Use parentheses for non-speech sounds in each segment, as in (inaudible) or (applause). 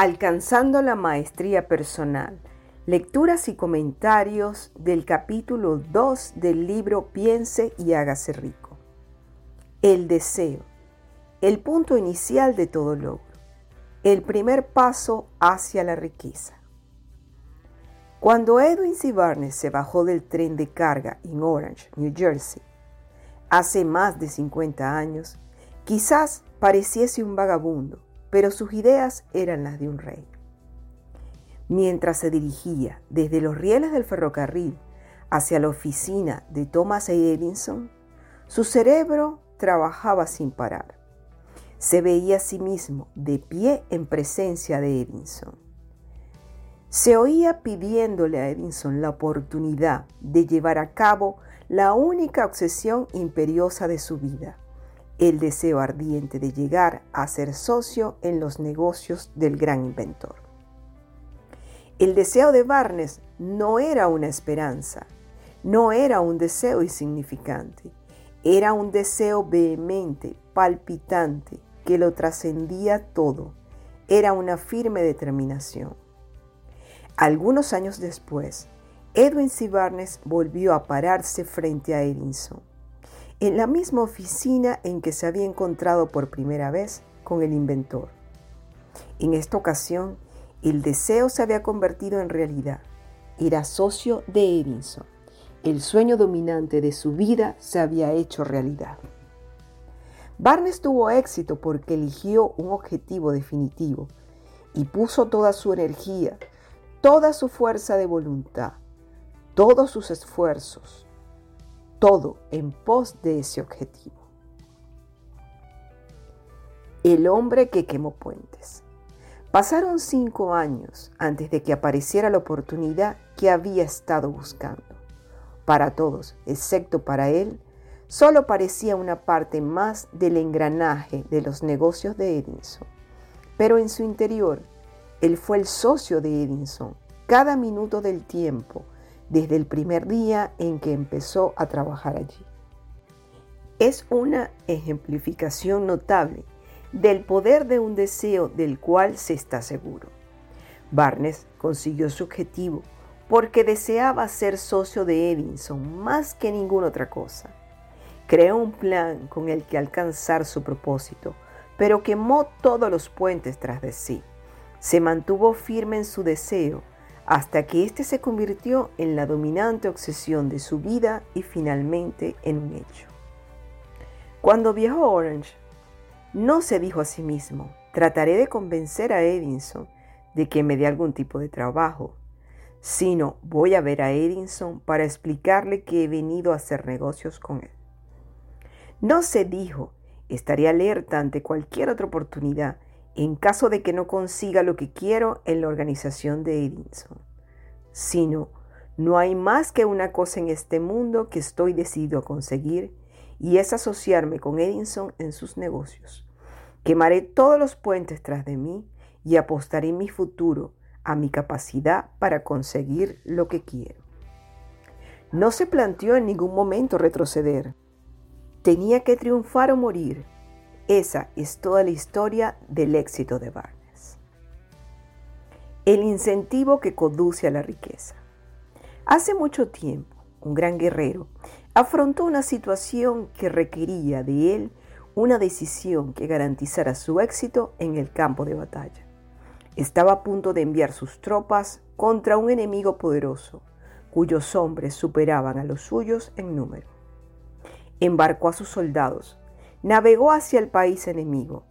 Alcanzando la maestría personal. Lecturas y comentarios del capítulo 2 del libro Piense y hágase rico. El deseo. El punto inicial de todo logro. El primer paso hacia la riqueza. Cuando Edwin C. Barnes se bajó del tren de carga en Orange, New Jersey, hace más de 50 años, quizás pareciese un vagabundo pero sus ideas eran las de un rey. Mientras se dirigía desde los rieles del ferrocarril hacia la oficina de Thomas A. Edison, su cerebro trabajaba sin parar. Se veía a sí mismo de pie en presencia de Edison. Se oía pidiéndole a Edison la oportunidad de llevar a cabo la única obsesión imperiosa de su vida, el deseo ardiente de llegar a ser socio en los negocios del gran inventor. El deseo de Barnes no era una esperanza, no era un deseo insignificante, era un deseo vehemente, palpitante, que lo trascendía todo, era una firme determinación. Algunos años después, Edwin C. Barnes volvió a pararse frente a Edison en la misma oficina en que se había encontrado por primera vez con el inventor. En esta ocasión, el deseo se había convertido en realidad. Era socio de Edison. El sueño dominante de su vida se había hecho realidad. Barnes tuvo éxito porque eligió un objetivo definitivo y puso toda su energía, toda su fuerza de voluntad, todos sus esfuerzos, todo en pos de ese objetivo. El hombre que quemó puentes. Pasaron cinco años antes de que apareciera la oportunidad que había estado buscando. Para todos, excepto para él, solo parecía una parte más del engranaje de los negocios de Edinson. Pero en su interior, él fue el socio de Edinson cada minuto del tiempo desde el primer día en que empezó a trabajar allí. Es una ejemplificación notable del poder de un deseo del cual se está seguro. Barnes consiguió su objetivo porque deseaba ser socio de Edison más que ninguna otra cosa. Creó un plan con el que alcanzar su propósito, pero quemó todos los puentes tras de sí. Se mantuvo firme en su deseo hasta que éste se convirtió en la dominante obsesión de su vida y finalmente en un hecho. Cuando viajó a Orange, no se dijo a sí mismo, trataré de convencer a Edinson de que me dé algún tipo de trabajo, sino voy a ver a Edinson para explicarle que he venido a hacer negocios con él. No se dijo, estaré alerta ante cualquier otra oportunidad en caso de que no consiga lo que quiero en la organización de Edinson, sino no hay más que una cosa en este mundo que estoy decidido a conseguir y es asociarme con Edinson en sus negocios. Quemaré todos los puentes tras de mí y apostaré mi futuro a mi capacidad para conseguir lo que quiero. No se planteó en ningún momento retroceder. Tenía que triunfar o morir esa es toda la historia del éxito de Barnes. El incentivo que conduce a la riqueza. Hace mucho tiempo, un gran guerrero afrontó una situación que requería de él una decisión que garantizara su éxito en el campo de batalla. Estaba a punto de enviar sus tropas contra un enemigo poderoso, cuyos hombres superaban a los suyos en número. Embarcó a sus soldados Navegó hacia el país enemigo,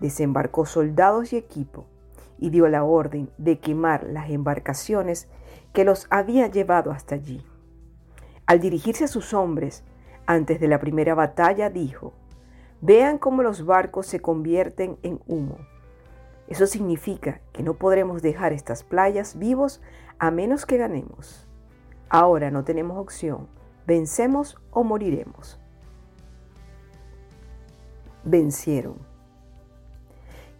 desembarcó soldados y equipo y dio la orden de quemar las embarcaciones que los había llevado hasta allí. Al dirigirse a sus hombres, antes de la primera batalla, dijo, Vean cómo los barcos se convierten en humo. Eso significa que no podremos dejar estas playas vivos a menos que ganemos. Ahora no tenemos opción, vencemos o moriremos vencieron.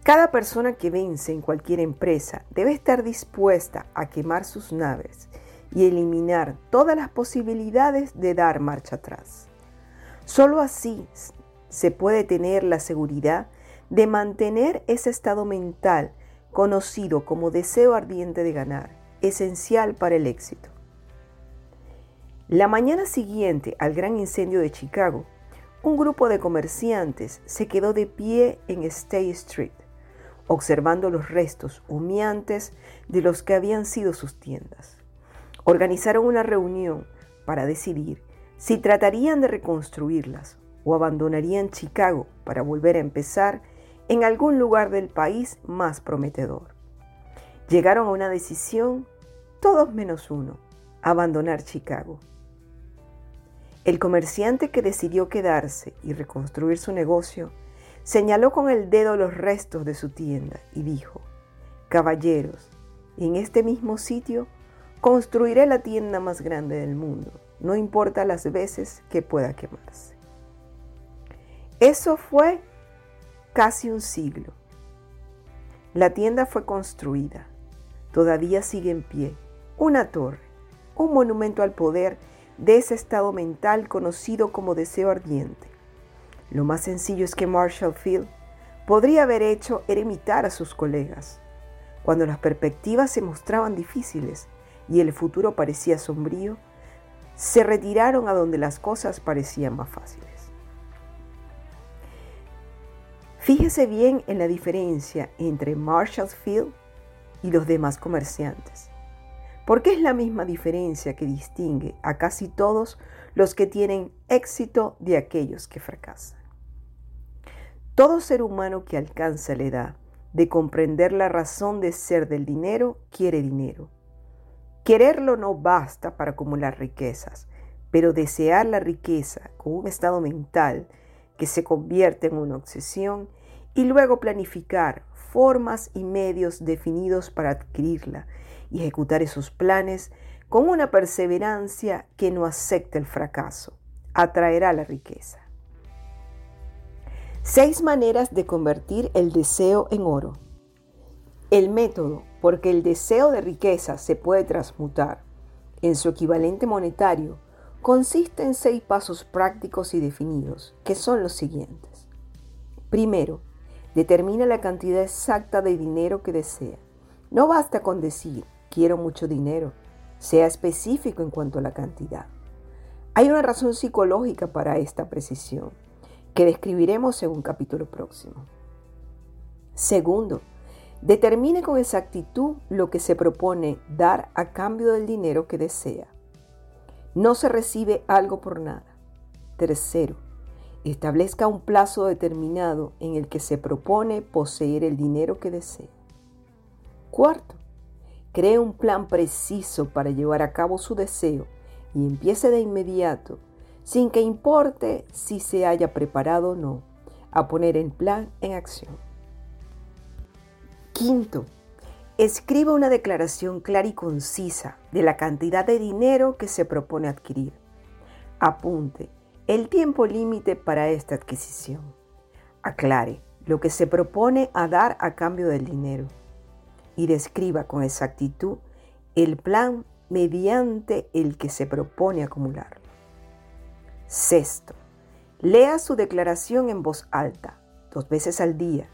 Cada persona que vence en cualquier empresa debe estar dispuesta a quemar sus naves y eliminar todas las posibilidades de dar marcha atrás. Solo así se puede tener la seguridad de mantener ese estado mental conocido como deseo ardiente de ganar, esencial para el éxito. La mañana siguiente al gran incendio de Chicago, un grupo de comerciantes se quedó de pie en State Street, observando los restos humeantes de los que habían sido sus tiendas. Organizaron una reunión para decidir si tratarían de reconstruirlas o abandonarían Chicago para volver a empezar en algún lugar del país más prometedor. Llegaron a una decisión, todos menos uno, abandonar Chicago. El comerciante que decidió quedarse y reconstruir su negocio señaló con el dedo los restos de su tienda y dijo, Caballeros, en este mismo sitio construiré la tienda más grande del mundo, no importa las veces que pueda quemarse. Eso fue casi un siglo. La tienda fue construida. Todavía sigue en pie. Una torre, un monumento al poder de ese estado mental conocido como deseo ardiente. Lo más sencillo es que Marshall Field podría haber hecho era imitar a sus colegas. Cuando las perspectivas se mostraban difíciles y el futuro parecía sombrío, se retiraron a donde las cosas parecían más fáciles. Fíjese bien en la diferencia entre Field y los demás comerciantes, porque es la misma diferencia que distingue a casi todos los que tienen éxito de aquellos que fracasan. Todo ser humano que alcanza la edad de comprender la razón de ser del dinero quiere dinero. Quererlo no basta para acumular riquezas, pero desear la riqueza con un estado mental que se convierte en una obsesión y luego planificar formas y medios definidos para adquirirla y ejecutar esos planes con una perseverancia que no acepta el fracaso, atraerá la riqueza. Seis maneras de convertir el deseo en oro. El método, porque el deseo de riqueza se puede transmutar en su equivalente monetario, consiste en seis pasos prácticos y definidos, que son los siguientes. Primero, determina la cantidad exacta de dinero que desea. No basta con decir, quiero mucho dinero, sea específico en cuanto a la cantidad. Hay una razón psicológica para esta precisión, que describiremos en un capítulo próximo. Segundo, determine con exactitud lo que se propone dar a cambio del dinero que desea. No se recibe algo por nada. Tercero, establezca un plazo determinado en el que se propone poseer el dinero que desea. Cuarto, cree un plan preciso para llevar a cabo su deseo y empiece de inmediato, sin que importe si se haya preparado o no, a poner el plan en acción. Quinto, Escriba una declaración clara y concisa de la cantidad de dinero que se propone adquirir. Apunte el tiempo límite para esta adquisición. Aclare lo que se propone a dar a cambio del dinero y describa con exactitud el plan mediante el que se propone acumularlo. Sexto, lea su declaración en voz alta, dos veces al día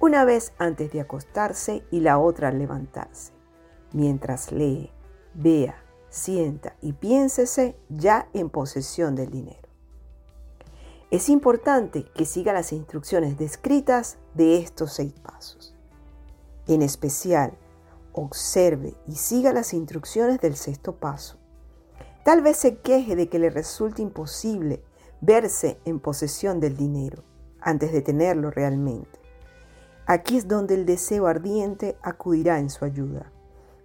una vez antes de acostarse y la otra al levantarse. Mientras lee, vea, sienta y piénsese ya en posesión del dinero. Es importante que siga las instrucciones descritas de estos seis pasos. En especial, observe y siga las instrucciones del sexto paso. Tal vez se queje de que le resulte imposible verse en posesión del dinero antes de tenerlo realmente. Aquí es donde el deseo ardiente acudirá en su ayuda.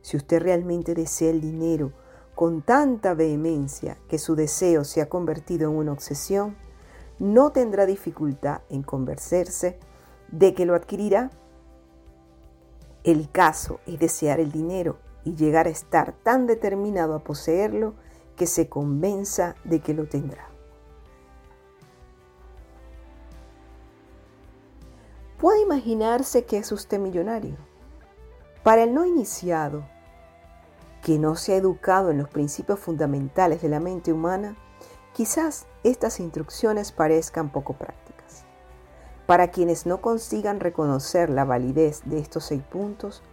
Si usted realmente desea el dinero con tanta vehemencia que su deseo se ha convertido en una obsesión, no tendrá dificultad en convencerse de que lo adquirirá. El caso es desear el dinero y llegar a estar tan determinado a poseerlo que se convenza de que lo tendrá. Puede imaginarse que es usted millonario. Para el no iniciado, que no se ha educado en los principios fundamentales de la mente humana, quizás estas instrucciones parezcan poco prácticas. Para quienes no consigan reconocer la validez de estos seis puntos,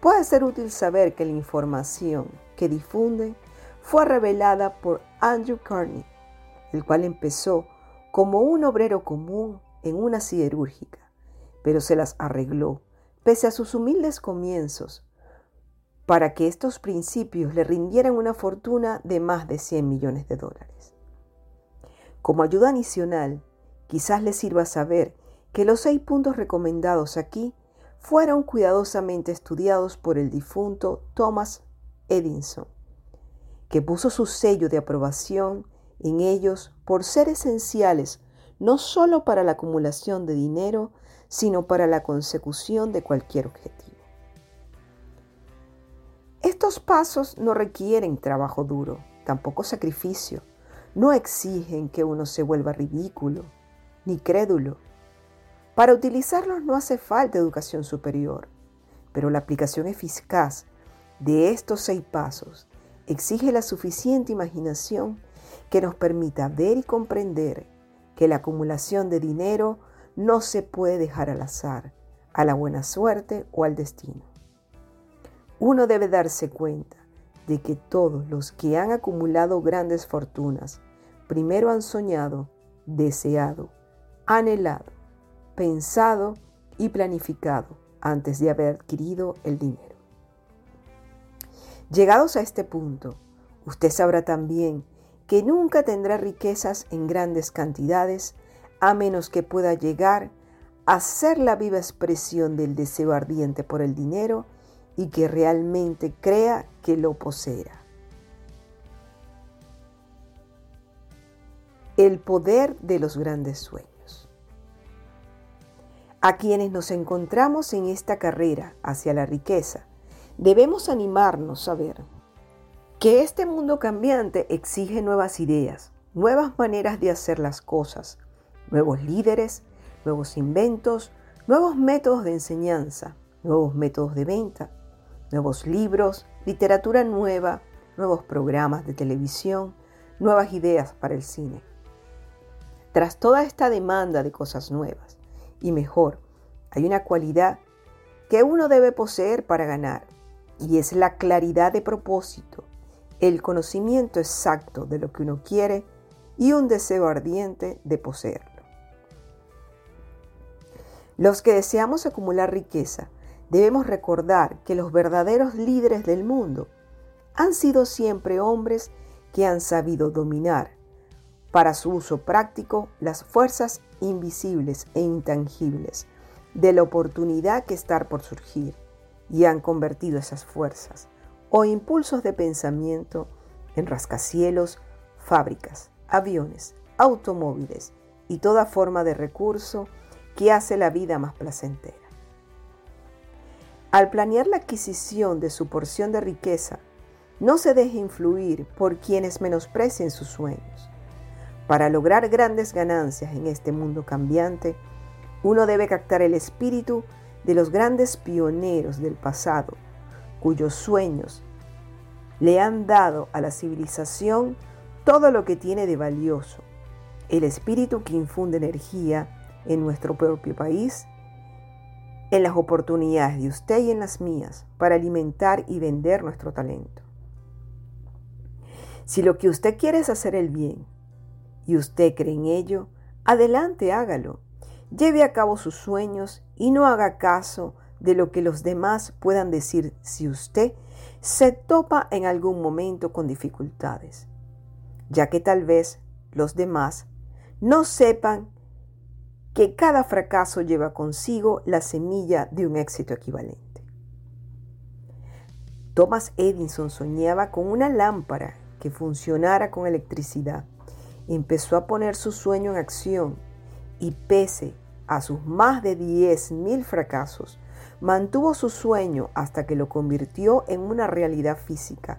puede ser útil saber que la información que difunden fue revelada por Andrew Carney, el cual empezó como un obrero común en una siderúrgica, pero se las arregló, pese a sus humildes comienzos, para que estos principios le rindieran una fortuna de más de 100 millones de dólares. Como ayuda adicional, quizás le sirva saber que los seis puntos recomendados aquí fueron cuidadosamente estudiados por el difunto Thomas Edison, que puso su sello de aprobación en ellos por ser esenciales no solo para la acumulación de dinero, sino para la consecución de cualquier objetivo. Estos pasos no requieren trabajo duro, tampoco sacrificio, no exigen que uno se vuelva ridículo ni crédulo. Para utilizarlos no hace falta educación superior, pero la aplicación eficaz de estos seis pasos exige la suficiente imaginación que nos permita ver y comprender que la acumulación de dinero no se puede dejar al azar, a la buena suerte o al destino. Uno debe darse cuenta de que todos los que han acumulado grandes fortunas primero han soñado, deseado, anhelado, pensado y planificado antes de haber adquirido el dinero. Llegados a este punto, usted sabrá también que nunca tendrá riquezas en grandes cantidades a menos que pueda llegar a ser la viva expresión del deseo ardiente por el dinero y que realmente crea que lo poseerá. El poder de los grandes sueños. A quienes nos encontramos en esta carrera hacia la riqueza, Debemos animarnos a ver que este mundo cambiante exige nuevas ideas, nuevas maneras de hacer las cosas, nuevos líderes, nuevos inventos, nuevos métodos de enseñanza, nuevos métodos de venta, nuevos libros, literatura nueva, nuevos programas de televisión, nuevas ideas para el cine. Tras toda esta demanda de cosas nuevas y mejor, hay una cualidad que uno debe poseer para ganar y es la claridad de propósito, el conocimiento exacto de lo que uno quiere y un deseo ardiente de poseerlo. Los que deseamos acumular riqueza debemos recordar que los verdaderos líderes del mundo han sido siempre hombres que han sabido dominar para su uso práctico las fuerzas invisibles e intangibles de la oportunidad que está por surgir y han convertido esas fuerzas o impulsos de pensamiento en rascacielos, fábricas, aviones, automóviles y toda forma de recurso que hace la vida más placentera. Al planear la adquisición de su porción de riqueza, no se deje influir por quienes menosprecien sus sueños. Para lograr grandes ganancias en este mundo cambiante, uno debe captar el espíritu de los grandes pioneros del pasado, cuyos sueños le han dado a la civilización todo lo que tiene de valioso, el espíritu que infunde energía en nuestro propio país, en las oportunidades de usted y en las mías para alimentar y vender nuestro talento. Si lo que usted quiere es hacer el bien y usted cree en ello, adelante hágalo Lleve a cabo sus sueños y no haga caso de lo que los demás puedan decir si usted se topa en algún momento con dificultades, ya que tal vez los demás no sepan que cada fracaso lleva consigo la semilla de un éxito equivalente. Thomas Edison soñaba con una lámpara que funcionara con electricidad. Empezó a poner su sueño en acción y pese a sus más de 10.000 fracasos, mantuvo su sueño hasta que lo convirtió en una realidad física.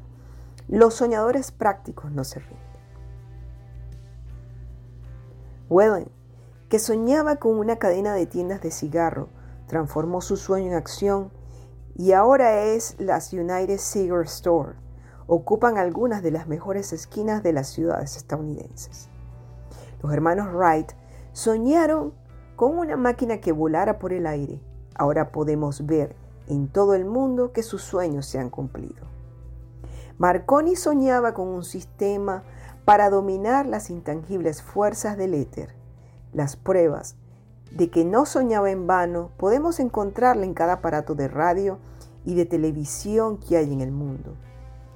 Los soñadores prácticos no se rinden. Wellen, que soñaba con una cadena de tiendas de cigarro, transformó su sueño en acción y ahora es las United Cigar Store. Ocupan algunas de las mejores esquinas de las ciudades estadounidenses. Los hermanos Wright soñaron con una máquina que volara por el aire. Ahora podemos ver en todo el mundo que sus sueños se han cumplido. Marconi soñaba con un sistema para dominar las intangibles fuerzas del éter. Las pruebas de que no soñaba en vano podemos encontrarla en cada aparato de radio y de televisión que hay en el mundo.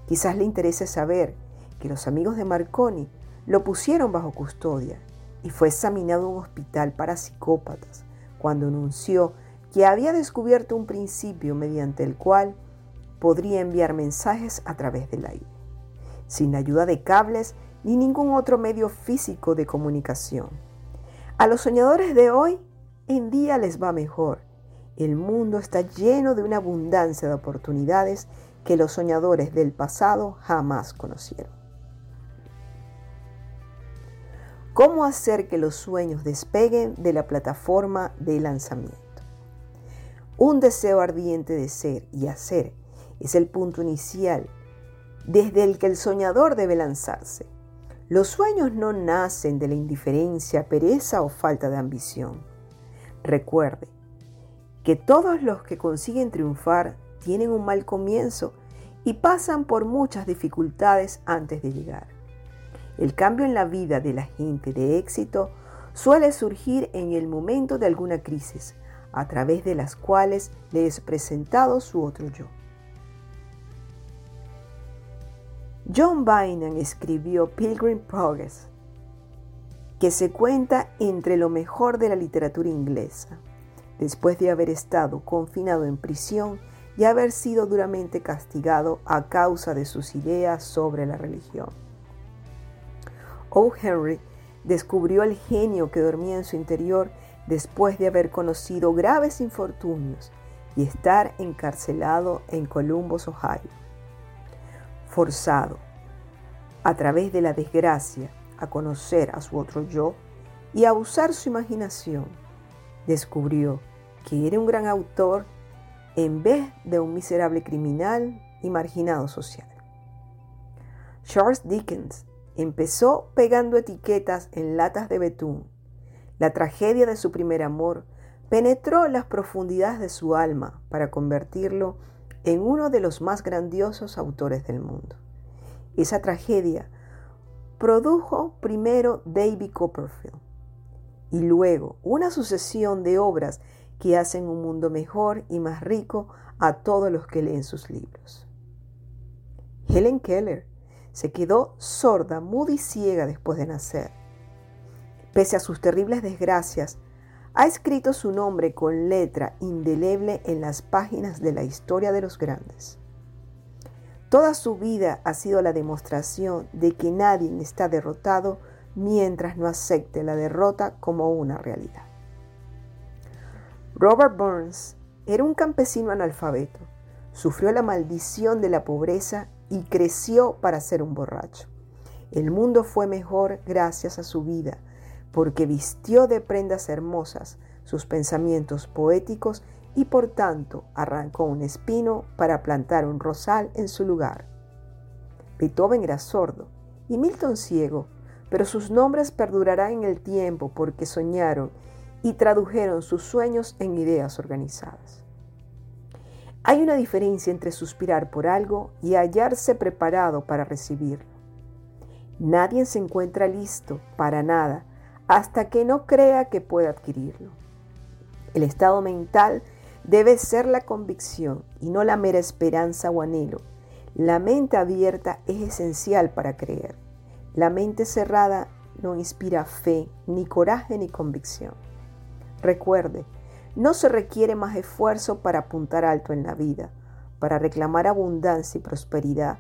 Quizás le interese saber que los amigos de Marconi lo pusieron bajo custodia y fue examinado en un hospital para psicópatas cuando anunció que había descubierto un principio mediante el cual podría enviar mensajes a través del aire, sin ayuda de cables ni ningún otro medio físico de comunicación. A los soñadores de hoy en día les va mejor. El mundo está lleno de una abundancia de oportunidades que los soñadores del pasado jamás conocieron. ¿Cómo hacer que los sueños despeguen de la plataforma de lanzamiento? Un deseo ardiente de ser y hacer es el punto inicial desde el que el soñador debe lanzarse. Los sueños no nacen de la indiferencia, pereza o falta de ambición. Recuerde que todos los que consiguen triunfar tienen un mal comienzo y pasan por muchas dificultades antes de llegar. El cambio en la vida de la gente de éxito suele surgir en el momento de alguna crisis, a través de las cuales le es presentado su otro yo. John Bynum escribió Pilgrim Progress, que se cuenta entre lo mejor de la literatura inglesa, después de haber estado confinado en prisión y haber sido duramente castigado a causa de sus ideas sobre la religión. O. Henry descubrió el genio que dormía en su interior después de haber conocido graves infortunios y estar encarcelado en Columbus, Ohio forzado a través de la desgracia a conocer a su otro yo y a usar su imaginación, descubrió que era un gran autor en vez de un miserable criminal y marginado social. Charles Dickens empezó pegando etiquetas en latas de betún. La tragedia de su primer amor penetró las profundidades de su alma para convertirlo en uno de los más grandiosos autores del mundo. Esa tragedia produjo primero David Copperfield y luego una sucesión de obras que hacen un mundo mejor y más rico a todos los que leen sus libros. Helen Keller se quedó sorda, muda y ciega después de nacer. Pese a sus terribles desgracias, ha escrito su nombre con letra indeleble en las páginas de la historia de los grandes. Toda su vida ha sido la demostración de que nadie está derrotado mientras no acepte la derrota como una realidad. Robert Burns era un campesino analfabeto, sufrió la maldición de la pobreza y creció para ser un borracho. El mundo fue mejor gracias a su vida porque vistió de prendas hermosas sus pensamientos poéticos y por tanto arrancó un espino para plantar un rosal en su lugar. Beethoven era sordo y Milton ciego, pero sus nombres perdurarán en el tiempo porque soñaron y tradujeron sus sueños en ideas organizadas. Hay una diferencia entre suspirar por algo y hallarse preparado para recibirlo. Nadie se encuentra listo para nada hasta que no crea que pueda adquirirlo. El estado mental debe ser la convicción y no la mera esperanza o anhelo. La mente abierta es esencial para creer. La mente cerrada no inspira fe, ni coraje, ni convicción. Recuerde, no se requiere más esfuerzo para apuntar alto en la vida, para reclamar abundancia y prosperidad,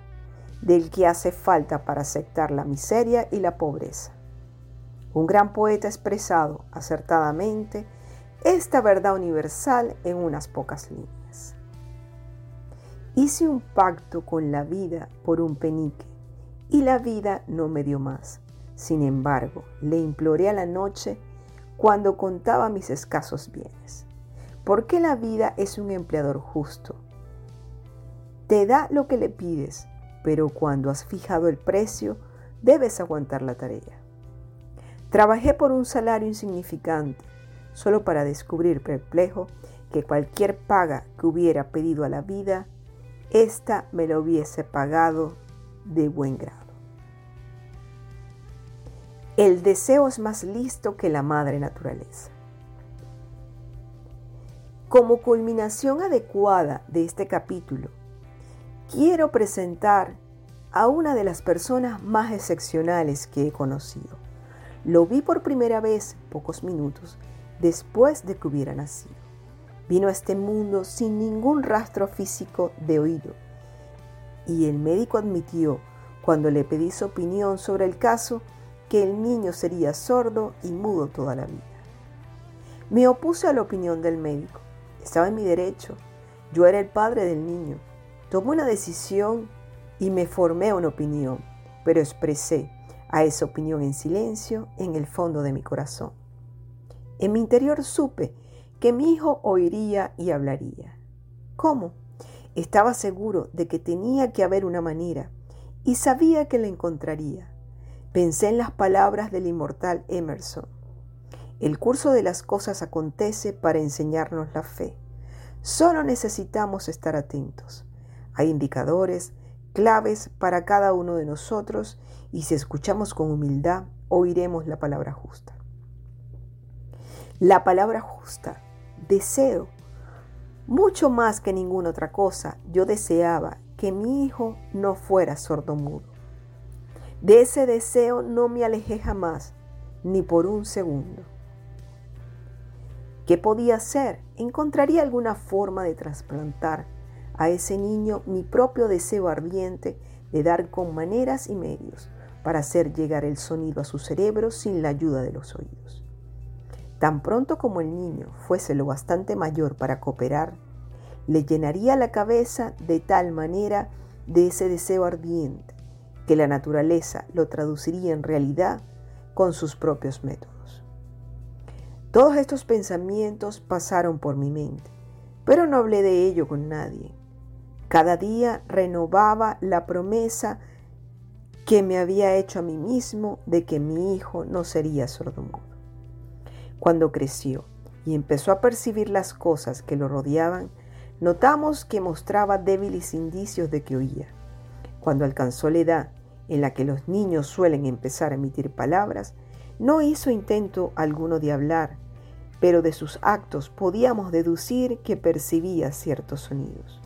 del que hace falta para aceptar la miseria y la pobreza. Un gran poeta ha expresado acertadamente esta verdad universal en unas pocas líneas. Hice un pacto con la vida por un penique y la vida no me dio más. Sin embargo, le imploré a la noche cuando contaba mis escasos bienes. ¿Por qué la vida es un empleador justo? Te da lo que le pides, pero cuando has fijado el precio, debes aguantar la tarea. Trabajé por un salario insignificante, solo para descubrir perplejo que cualquier paga que hubiera pedido a la vida, ésta me lo hubiese pagado de buen grado. El deseo es más listo que la madre naturaleza. Como culminación adecuada de este capítulo, quiero presentar a una de las personas más excepcionales que he conocido. Lo vi por primera vez pocos minutos después de que hubiera nacido. Vino a este mundo sin ningún rastro físico de oído y el médico admitió, cuando le pedí su opinión sobre el caso, que el niño sería sordo y mudo toda la vida. Me opuse a la opinión del médico. Estaba en mi derecho. Yo era el padre del niño. Tomé una decisión y me formé una opinión, pero expresé a esa opinión en silencio en el fondo de mi corazón. En mi interior supe que mi hijo oiría y hablaría. ¿Cómo? Estaba seguro de que tenía que haber una manera y sabía que la encontraría. Pensé en las palabras del inmortal Emerson. El curso de las cosas acontece para enseñarnos la fe. Solo necesitamos estar atentos. Hay indicadores, claves para cada uno de nosotros y si escuchamos con humildad, oiremos la palabra justa. La palabra justa, deseo. Mucho más que ninguna otra cosa, yo deseaba que mi hijo no fuera sordomudo. De ese deseo no me alejé jamás, ni por un segundo. ¿Qué podía hacer? ¿Encontraría alguna forma de trasplantar a ese niño mi propio deseo ardiente de dar con maneras y medios para hacer llegar el sonido a su cerebro sin la ayuda de los oídos. Tan pronto como el niño fuese lo bastante mayor para cooperar, le llenaría la cabeza de tal manera de ese deseo ardiente que la naturaleza lo traduciría en realidad con sus propios métodos. Todos estos pensamientos pasaron por mi mente, pero no hablé de ello con nadie. Cada día renovaba la promesa que me había hecho a mí mismo de que mi hijo no sería sordomudo. Cuando creció y empezó a percibir las cosas que lo rodeaban, notamos que mostraba débiles indicios de que oía. Cuando alcanzó la edad en la que los niños suelen empezar a emitir palabras, no hizo intento alguno de hablar, pero de sus actos podíamos deducir que percibía ciertos sonidos.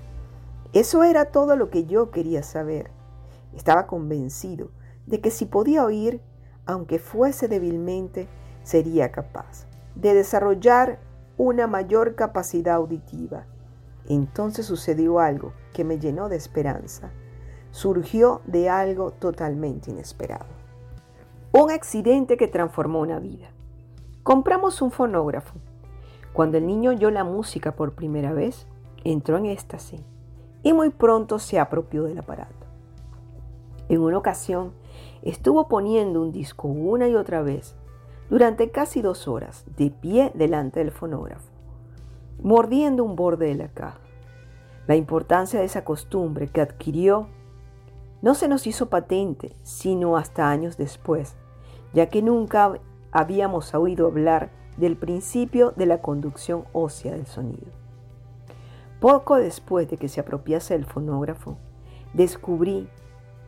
Eso era todo lo que yo quería saber. Estaba convencido de que si podía oír, aunque fuese débilmente, sería capaz de desarrollar una mayor capacidad auditiva. Entonces sucedió algo que me llenó de esperanza. Surgió de algo totalmente inesperado. Un accidente que transformó una vida. Compramos un fonógrafo. Cuando el niño oyó la música por primera vez, entró en éxtasis y muy pronto se apropió del aparato. En una ocasión estuvo poniendo un disco una y otra vez durante casi dos horas, de pie delante del fonógrafo, mordiendo un borde de la caja. La importancia de esa costumbre que adquirió no se nos hizo patente sino hasta años después, ya que nunca habíamos oído hablar del principio de la conducción ósea del sonido. Poco después de que se apropiase del fonógrafo, descubrí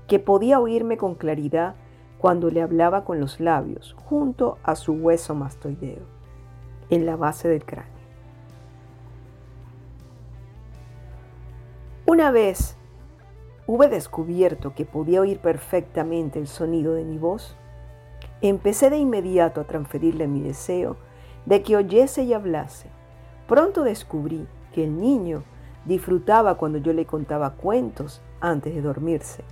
que podía oírme con claridad cuando le hablaba con los labios junto a su hueso mastoideo, en la base del cráneo. Una vez hube descubierto que podía oír perfectamente el sonido de mi voz, empecé de inmediato a transferirle mi deseo de que oyese y hablase. Pronto descubrí que el niño disfrutaba cuando yo le contaba cuentos antes de dormirse.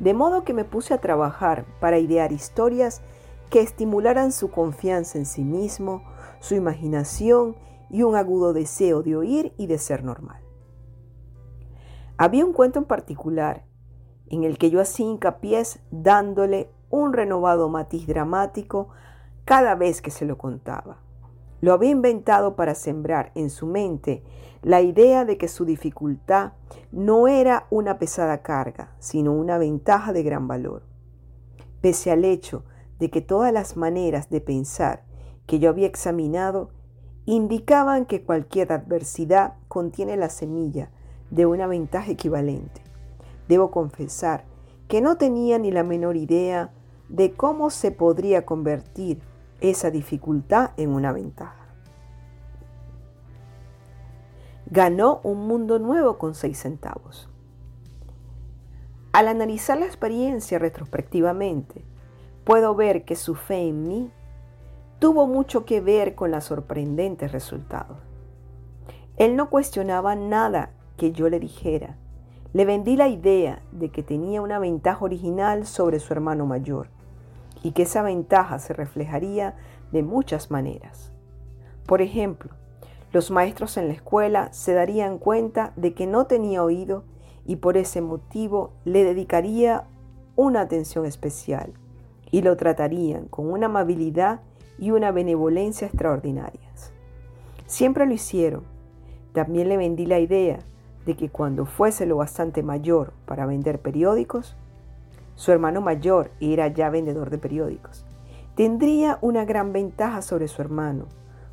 De modo que me puse a trabajar para idear historias que estimularan su confianza en sí mismo, su imaginación y un agudo deseo de oír y de ser normal. Había un cuento en particular en el que yo hacía hincapié dándole un renovado matiz dramático cada vez que se lo contaba. Lo había inventado para sembrar en su mente la idea de que su dificultad no era una pesada carga, sino una ventaja de gran valor. Pese al hecho de que todas las maneras de pensar que yo había examinado indicaban que cualquier adversidad contiene la semilla de una ventaja equivalente. Debo confesar que no tenía ni la menor idea de cómo se podría convertir esa dificultad en una ventaja. Ganó un mundo nuevo con seis centavos. Al analizar la experiencia retrospectivamente, puedo ver que su fe en mí tuvo mucho que ver con los sorprendentes resultados. Él no cuestionaba nada que yo le dijera. Le vendí la idea de que tenía una ventaja original sobre su hermano mayor y que esa ventaja se reflejaría de muchas maneras. Por ejemplo, los maestros en la escuela se darían cuenta de que no tenía oído y por ese motivo le dedicaría una atención especial y lo tratarían con una amabilidad y una benevolencia extraordinarias. Siempre lo hicieron. También le vendí la idea de que cuando fuese lo bastante mayor para vender periódicos, su hermano mayor era ya vendedor de periódicos. Tendría una gran ventaja sobre su hermano,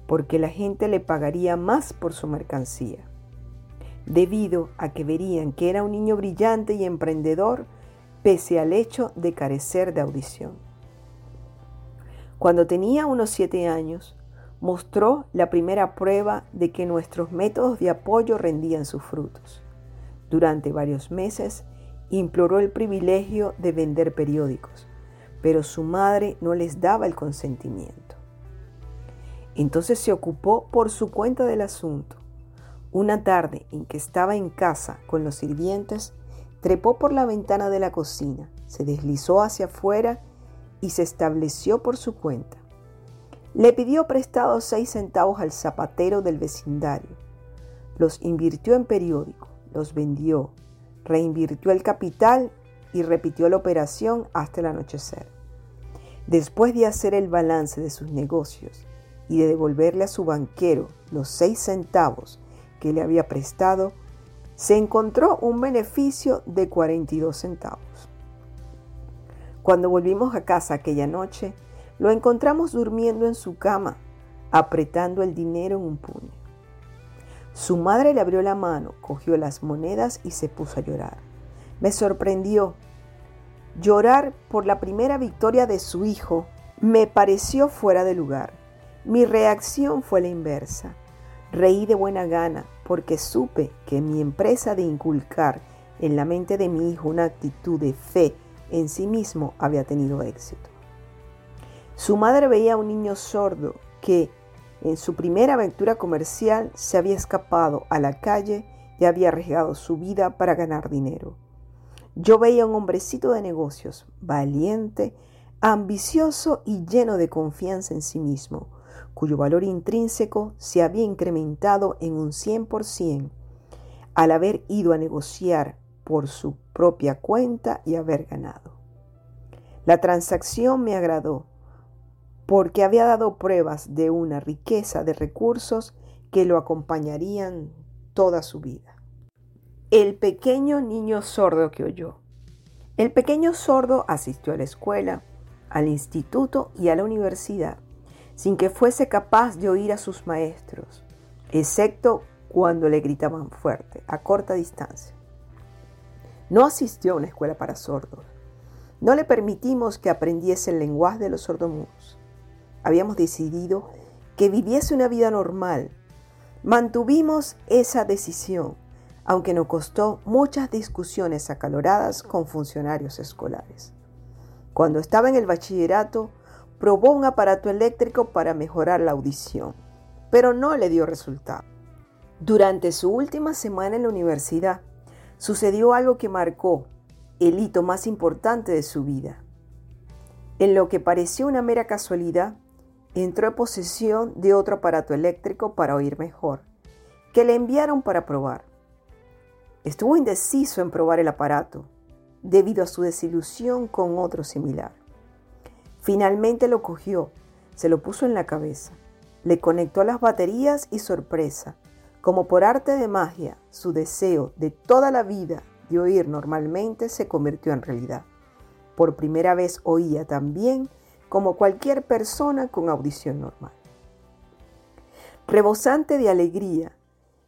porque la gente le pagaría más por su mercancía. Debido a que verían que era un niño brillante y emprendedor, pese al hecho de carecer de audición. Cuando tenía unos siete años, mostró la primera prueba de que nuestros métodos de apoyo rendían sus frutos. Durante varios meses imploró el privilegio de vender periódicos, pero su madre no les daba el consentimiento. Entonces se ocupó por su cuenta del asunto. Una tarde en que estaba en casa con los sirvientes, trepó por la ventana de la cocina, se deslizó hacia afuera y se estableció por su cuenta. Le pidió prestado seis centavos al zapatero del vecindario. Los invirtió en periódico, los vendió, reinvirtió el capital y repitió la operación hasta el anochecer. Después de hacer el balance de sus negocios y de devolverle a su banquero los seis centavos que le había prestado, se encontró un beneficio de 42 centavos. Cuando volvimos a casa aquella noche, lo encontramos durmiendo en su cama, apretando el dinero en un puño. Su madre le abrió la mano, cogió las monedas y se puso a llorar. Me sorprendió. Llorar por la primera victoria de su hijo me pareció fuera de lugar. Mi reacción fue la inversa. Reí de buena gana porque supe que mi empresa de inculcar en la mente de mi hijo una actitud de fe en sí mismo había tenido éxito. Su madre veía a un niño sordo que, en su primera aventura comercial se había escapado a la calle y había arriesgado su vida para ganar dinero. Yo veía a un hombrecito de negocios, valiente, ambicioso y lleno de confianza en sí mismo, cuyo valor intrínseco se había incrementado en un 100% al haber ido a negociar por su propia cuenta y haber ganado. La transacción me agradó porque había dado pruebas de una riqueza de recursos que lo acompañarían toda su vida. El pequeño niño sordo que oyó. El pequeño sordo asistió a la escuela, al instituto y a la universidad, sin que fuese capaz de oír a sus maestros, excepto cuando le gritaban fuerte, a corta distancia. No asistió a una escuela para sordos. No le permitimos que aprendiese el lenguaje de los sordomudos habíamos decidido que viviese una vida normal. Mantuvimos esa decisión, aunque nos costó muchas discusiones acaloradas con funcionarios escolares. Cuando estaba en el bachillerato, probó un aparato eléctrico para mejorar la audición, pero no le dio resultado. Durante su última semana en la universidad, sucedió algo que marcó el hito más importante de su vida. En lo que pareció una mera casualidad, entró en posesión de otro aparato eléctrico para oír mejor, que le enviaron para probar. Estuvo indeciso en probar el aparato, debido a su desilusión con otro similar. Finalmente lo cogió, se lo puso en la cabeza, le conectó las baterías y sorpresa, como por arte de magia, su deseo de toda la vida de oír normalmente se convirtió en realidad. Por primera vez oía también como cualquier persona con audición normal. Rebosante de alegría,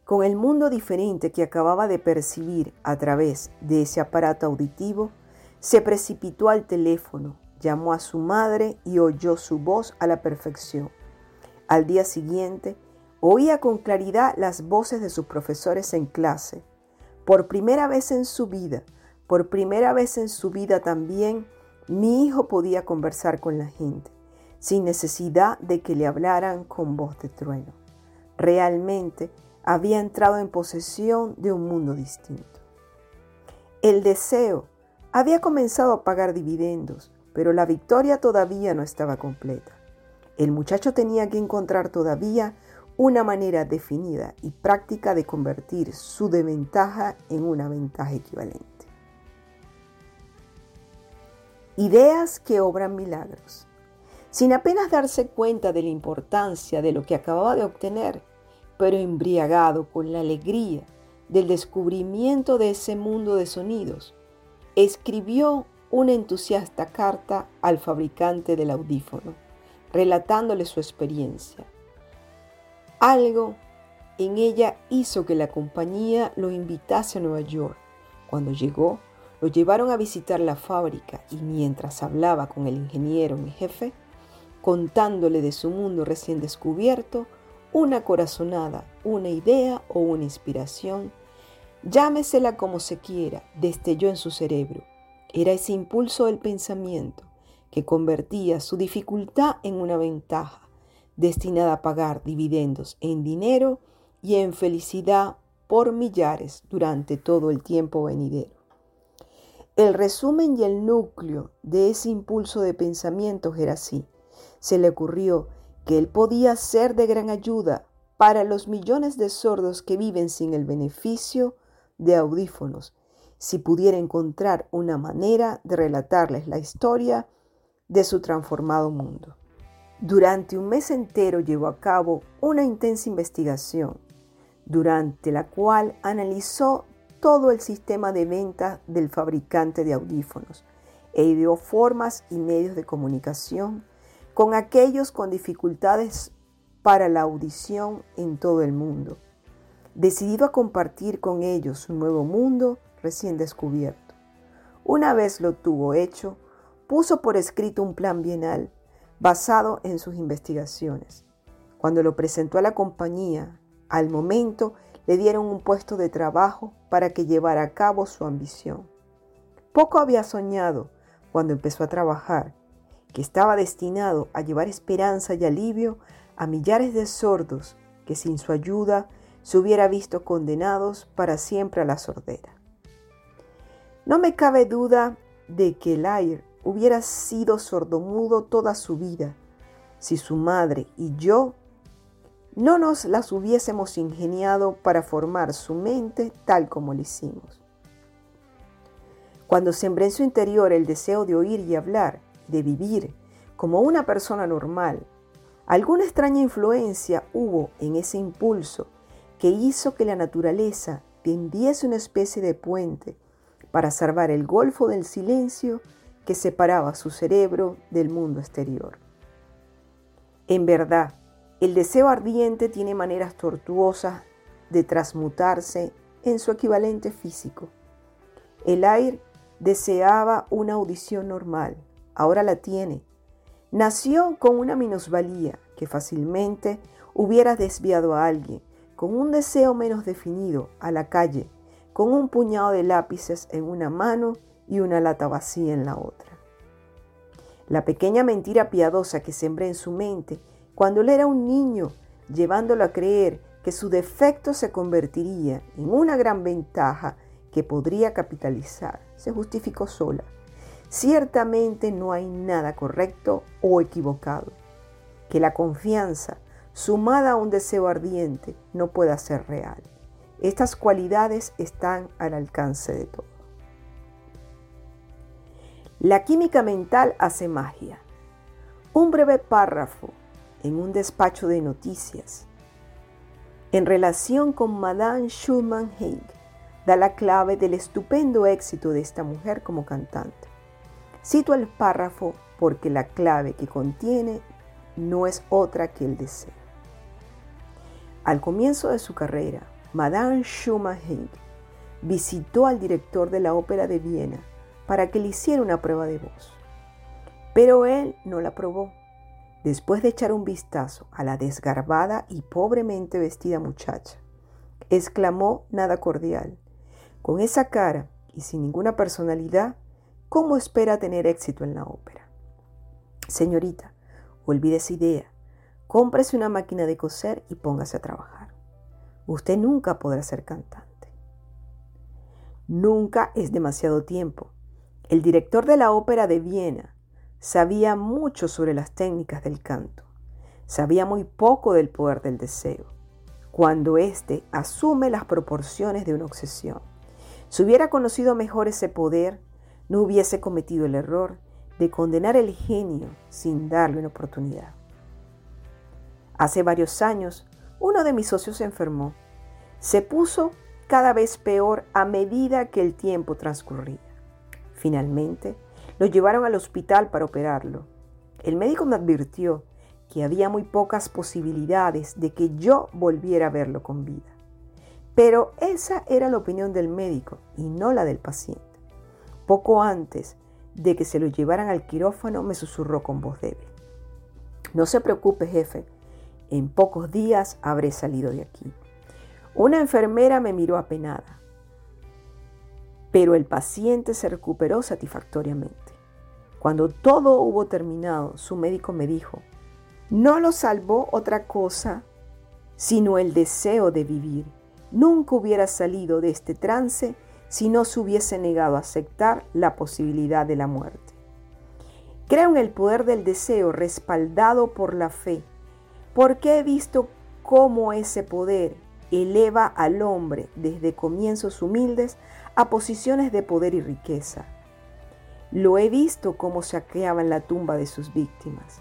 con el mundo diferente que acababa de percibir a través de ese aparato auditivo, se precipitó al teléfono, llamó a su madre y oyó su voz a la perfección. Al día siguiente, oía con claridad las voces de sus profesores en clase. Por primera vez en su vida, por primera vez en su vida también, mi hijo podía conversar con la gente, sin necesidad de que le hablaran con voz de trueno. Realmente había entrado en posesión de un mundo distinto. El deseo había comenzado a pagar dividendos, pero la victoria todavía no estaba completa. El muchacho tenía que encontrar todavía una manera definida y práctica de convertir su desventaja en una ventaja equivalente. Ideas que obran milagros. Sin apenas darse cuenta de la importancia de lo que acababa de obtener, pero embriagado con la alegría del descubrimiento de ese mundo de sonidos, escribió una entusiasta carta al fabricante del audífono, relatándole su experiencia. Algo en ella hizo que la compañía lo invitase a Nueva York. Cuando llegó, lo llevaron a visitar la fábrica y mientras hablaba con el ingeniero mi jefe, contándole de su mundo recién descubierto, una corazonada, una idea o una inspiración, llámesela como se quiera, destelló en su cerebro. Era ese impulso del pensamiento que convertía su dificultad en una ventaja, destinada a pagar dividendos en dinero y en felicidad por millares durante todo el tiempo venidero. El resumen y el núcleo de ese impulso de pensamiento era así. Se le ocurrió que él podía ser de gran ayuda para los millones de sordos que viven sin el beneficio de audífonos, si pudiera encontrar una manera de relatarles la historia de su transformado mundo. Durante un mes entero llevó a cabo una intensa investigación, durante la cual analizó todo el sistema de venta del fabricante de audífonos e ideó formas y medios de comunicación con aquellos con dificultades para la audición en todo el mundo, decidido a compartir con ellos un nuevo mundo recién descubierto. Una vez lo tuvo hecho, puso por escrito un plan bienal basado en sus investigaciones. Cuando lo presentó a la compañía, al momento le dieron un puesto de trabajo para que llevara a cabo su ambición. Poco había soñado cuando empezó a trabajar, que estaba destinado a llevar esperanza y alivio a millares de sordos que sin su ayuda se hubiera visto condenados para siempre a la sordera. No me cabe duda de que Lair hubiera sido sordomudo toda su vida si su madre y yo no nos las hubiésemos ingeniado para formar su mente tal como lo hicimos. Cuando sembré en su interior el deseo de oír y hablar, de vivir como una persona normal, alguna extraña influencia hubo en ese impulso que hizo que la naturaleza tendiese una especie de puente para salvar el golfo del silencio que separaba su cerebro del mundo exterior. En verdad, el deseo ardiente tiene maneras tortuosas de transmutarse en su equivalente físico. El aire deseaba una audición normal, ahora la tiene. Nació con una minusvalía que fácilmente hubiera desviado a alguien con un deseo menos definido a la calle, con un puñado de lápices en una mano y una lata vacía en la otra. La pequeña mentira piadosa que sembré en su mente cuando él era un niño, llevándolo a creer que su defecto se convertiría en una gran ventaja que podría capitalizar, se justificó sola. Ciertamente no hay nada correcto o equivocado. Que la confianza, sumada a un deseo ardiente, no pueda ser real. Estas cualidades están al alcance de todo. La química mental hace magia. Un breve párrafo en un despacho de noticias. En relación con Madame Schumann Heig, da la clave del estupendo éxito de esta mujer como cantante. Cito el párrafo porque la clave que contiene no es otra que el deseo. Al comienzo de su carrera, Madame Schumann visitó al director de la Ópera de Viena para que le hiciera una prueba de voz. Pero él no la probó. Después de echar un vistazo a la desgarbada y pobremente vestida muchacha, exclamó nada cordial. Con esa cara y sin ninguna personalidad, ¿cómo espera tener éxito en la ópera? Señorita, olvide esa idea. Cómprese una máquina de coser y póngase a trabajar. Usted nunca podrá ser cantante. Nunca es demasiado tiempo. El director de la ópera de Viena sabía mucho sobre las técnicas del canto. Sabía muy poco del poder del deseo, cuando éste asume las proporciones de una obsesión. Si hubiera conocido mejor ese poder, no hubiese cometido el error de condenar el genio sin darle una oportunidad. Hace varios años, uno de mis socios se enfermó. Se puso cada vez peor a medida que el tiempo transcurría. Finalmente, lo llevaron al hospital para operarlo. El médico me advirtió que había muy pocas posibilidades de que yo volviera a verlo con vida. Pero esa era la opinión del médico y no la del paciente. Poco antes de que se lo llevaran al quirófano me susurró con voz débil. No se preocupe, jefe, en pocos días habré salido de aquí. Una enfermera me miró apenada, pero el paciente se recuperó satisfactoriamente. Cuando todo hubo terminado, su médico me dijo, no lo salvó otra cosa sino el deseo de vivir. Nunca hubiera salido de este trance si no se hubiese negado a aceptar la posibilidad de la muerte. Creo en el poder del deseo respaldado por la fe, porque he visto cómo ese poder eleva al hombre desde comienzos humildes a posiciones de poder y riqueza. Lo he visto cómo saqueaba en la tumba de sus víctimas,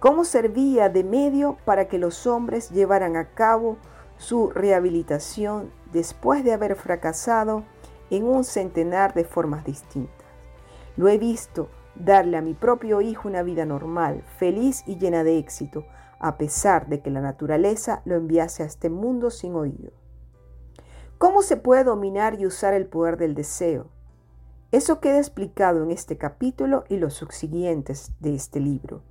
cómo servía de medio para que los hombres llevaran a cabo su rehabilitación después de haber fracasado en un centenar de formas distintas. Lo he visto darle a mi propio hijo una vida normal, feliz y llena de éxito, a pesar de que la naturaleza lo enviase a este mundo sin oído. ¿Cómo se puede dominar y usar el poder del deseo? Eso queda explicado en este capítulo y los subsiguientes de este libro,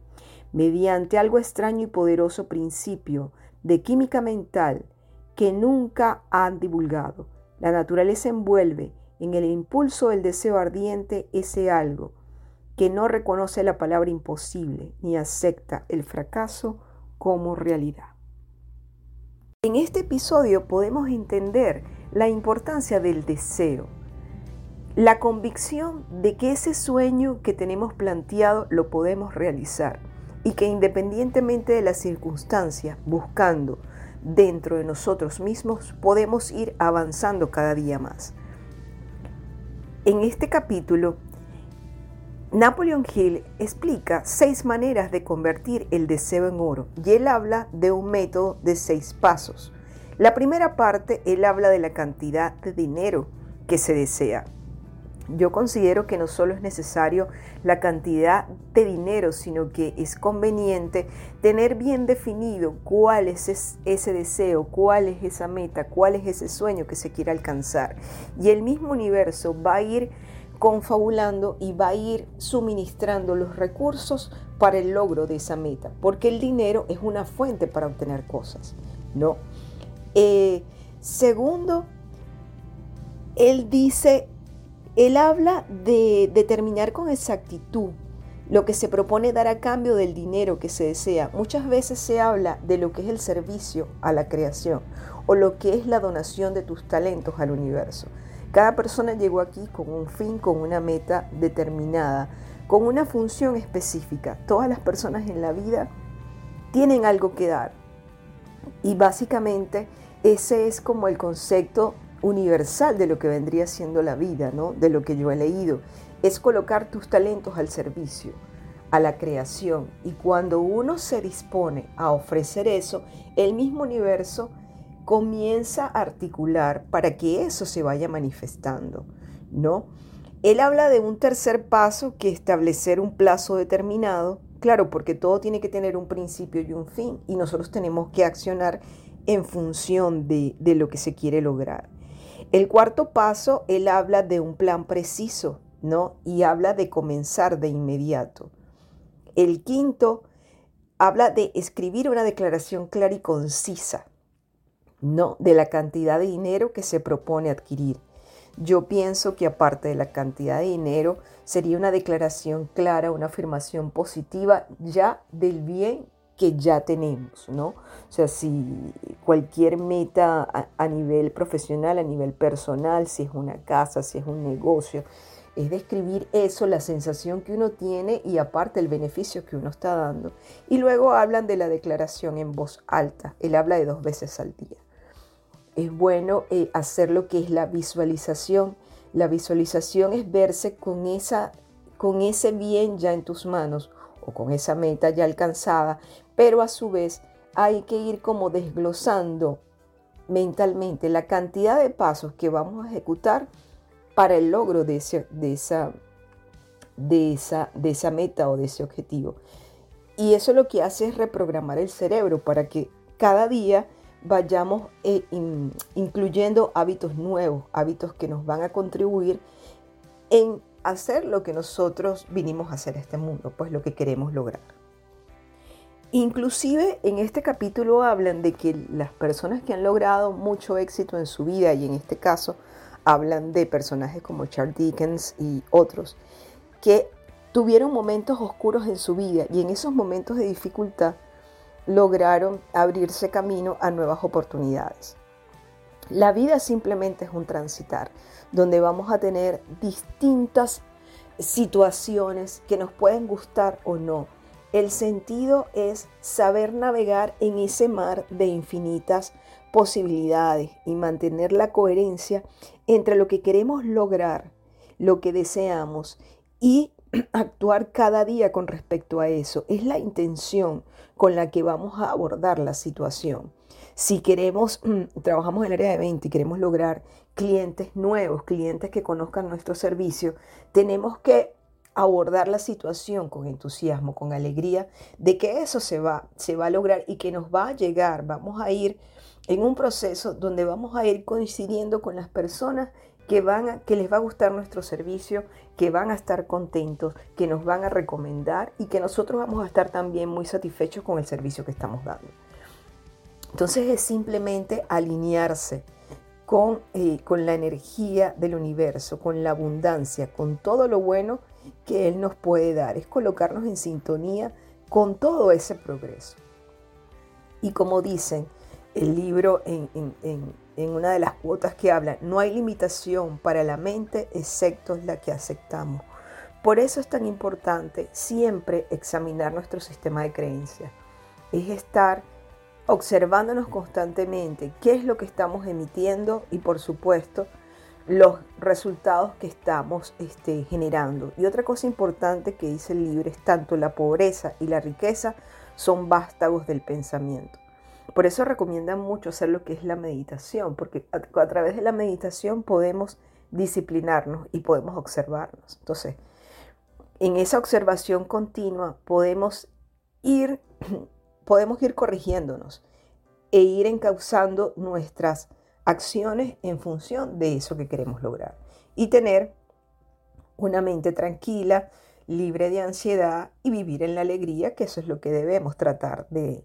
mediante algo extraño y poderoso principio de química mental que nunca han divulgado. La naturaleza envuelve en el impulso del deseo ardiente ese algo que no reconoce la palabra imposible ni acepta el fracaso como realidad. En este episodio podemos entender la importancia del deseo la convicción de que ese sueño que tenemos planteado lo podemos realizar y que independientemente de las circunstancias, buscando dentro de nosotros mismos, podemos ir avanzando cada día más. En este capítulo, Napoleon Hill explica seis maneras de convertir el deseo en oro y él habla de un método de seis pasos. La primera parte, él habla de la cantidad de dinero que se desea. Yo considero que no solo es necesario la cantidad de dinero, sino que es conveniente tener bien definido cuál es ese deseo, cuál es esa meta, cuál es ese sueño que se quiere alcanzar. Y el mismo universo va a ir confabulando y va a ir suministrando los recursos para el logro de esa meta, porque el dinero es una fuente para obtener cosas, ¿no? Eh, segundo, él dice él habla de determinar con exactitud lo que se propone dar a cambio del dinero que se desea. Muchas veces se habla de lo que es el servicio a la creación o lo que es la donación de tus talentos al universo. Cada persona llegó aquí con un fin, con una meta determinada, con una función específica. Todas las personas en la vida tienen algo que dar. Y básicamente ese es como el concepto universal de lo que vendría siendo la vida, ¿no? de lo que yo he leído, es colocar tus talentos al servicio, a la creación. Y cuando uno se dispone a ofrecer eso, el mismo universo comienza a articular para que eso se vaya manifestando, ¿no? Él habla de un tercer paso que establecer un plazo determinado, claro, porque todo tiene que tener un principio y un fin, y nosotros tenemos que accionar en función de, de lo que se quiere lograr. El cuarto paso, él habla de un plan preciso, ¿no? Y habla de comenzar de inmediato. El quinto habla de escribir una declaración clara y concisa, ¿no? De la cantidad de dinero que se propone adquirir. Yo pienso que aparte de la cantidad de dinero, sería una declaración clara, una afirmación positiva ya del bien que ya tenemos, ¿no? O sea, si cualquier meta a, a, nivel profesional, a nivel personal, si es una casa, si es un negocio, es describir eso, la sensación que uno tiene y aparte el beneficio que uno está dando. Y luego hablan de la declaración en voz alta. Él habla de dos veces al día. Es bueno eh, hacer lo que es la visualización. La visualización es verse con, esa, con ese bien ya en tus manos o con esa meta ya alcanzada, pero a su vez hay que ir como desglosando mentalmente la cantidad de pasos que vamos a ejecutar para el logro de, de, esa, de, esa, de esa meta o de ese objetivo. Y eso lo que hace es reprogramar el cerebro para que cada día vayamos eh, incluyendo hábitos nuevos, hábitos que nos van a contribuir en hacer lo que nosotros vinimos a hacer a este mundo, pues lo que queremos lograr. Inclusive en este capítulo hablan de que las personas que han logrado mucho éxito en su vida y en este caso hablan de personajes como Charles Dickens y otros, que tuvieron momentos oscuros en su vida y en esos momentos de dificultad lograron abrirse camino a nuevas oportunidades. La vida simplemente es un transitar, donde vamos a tener distintas situaciones que nos pueden gustar o no. El sentido es saber navegar en ese mar de infinitas posibilidades y mantener la coherencia entre lo que queremos lograr, lo que deseamos y (clears throat) actuar cada día con respecto a eso. Es la intención con la que vamos a abordar la situación. Si queremos, (clears throat) trabajamos en el área de venta y queremos lograr clientes nuevos, clientes que conozcan nuestro servicio, tenemos que abordar la situación con entusiasmo, con alegría, de que eso se va, se va a lograr y que nos va a llegar. Vamos a ir en un proceso donde vamos a ir coincidiendo con las personas que, van a, que les va a gustar nuestro servicio, que van a estar contentos, que nos van a recomendar y que nosotros vamos a estar también muy satisfechos con el servicio que estamos dando. Entonces es simplemente alinearse con, eh, con la energía del universo, con la abundancia, con todo lo bueno que Él nos puede dar. Es colocarnos en sintonía con todo ese progreso. Y como dicen, el libro en, una de las cuotas que habla, no hay limitación para la mente excepto la que aceptamos. Por eso es tan importante siempre examinar nuestro sistema de creencias. Es estar observándonos constantemente qué es lo que estamos emitiendo y por supuesto los resultados que estamos este, generando. Y otra cosa importante que dice el libro es tanto la pobreza y la riqueza son vástagos del pensamiento. Por eso recomiendan mucho hacer lo que es la meditación, porque a, través de la meditación podemos disciplinarnos y podemos observarnos. Entonces, en esa observación continua podemos ir, (clears throat) podemos ir corrigiéndonos e ir encauzando nuestras acciones en función de eso que queremos lograr y tener una mente tranquila, libre de ansiedad y vivir en la alegría, que eso es lo que debemos tratar de,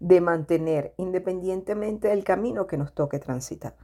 de mantener independientemente del camino que nos toque transitar.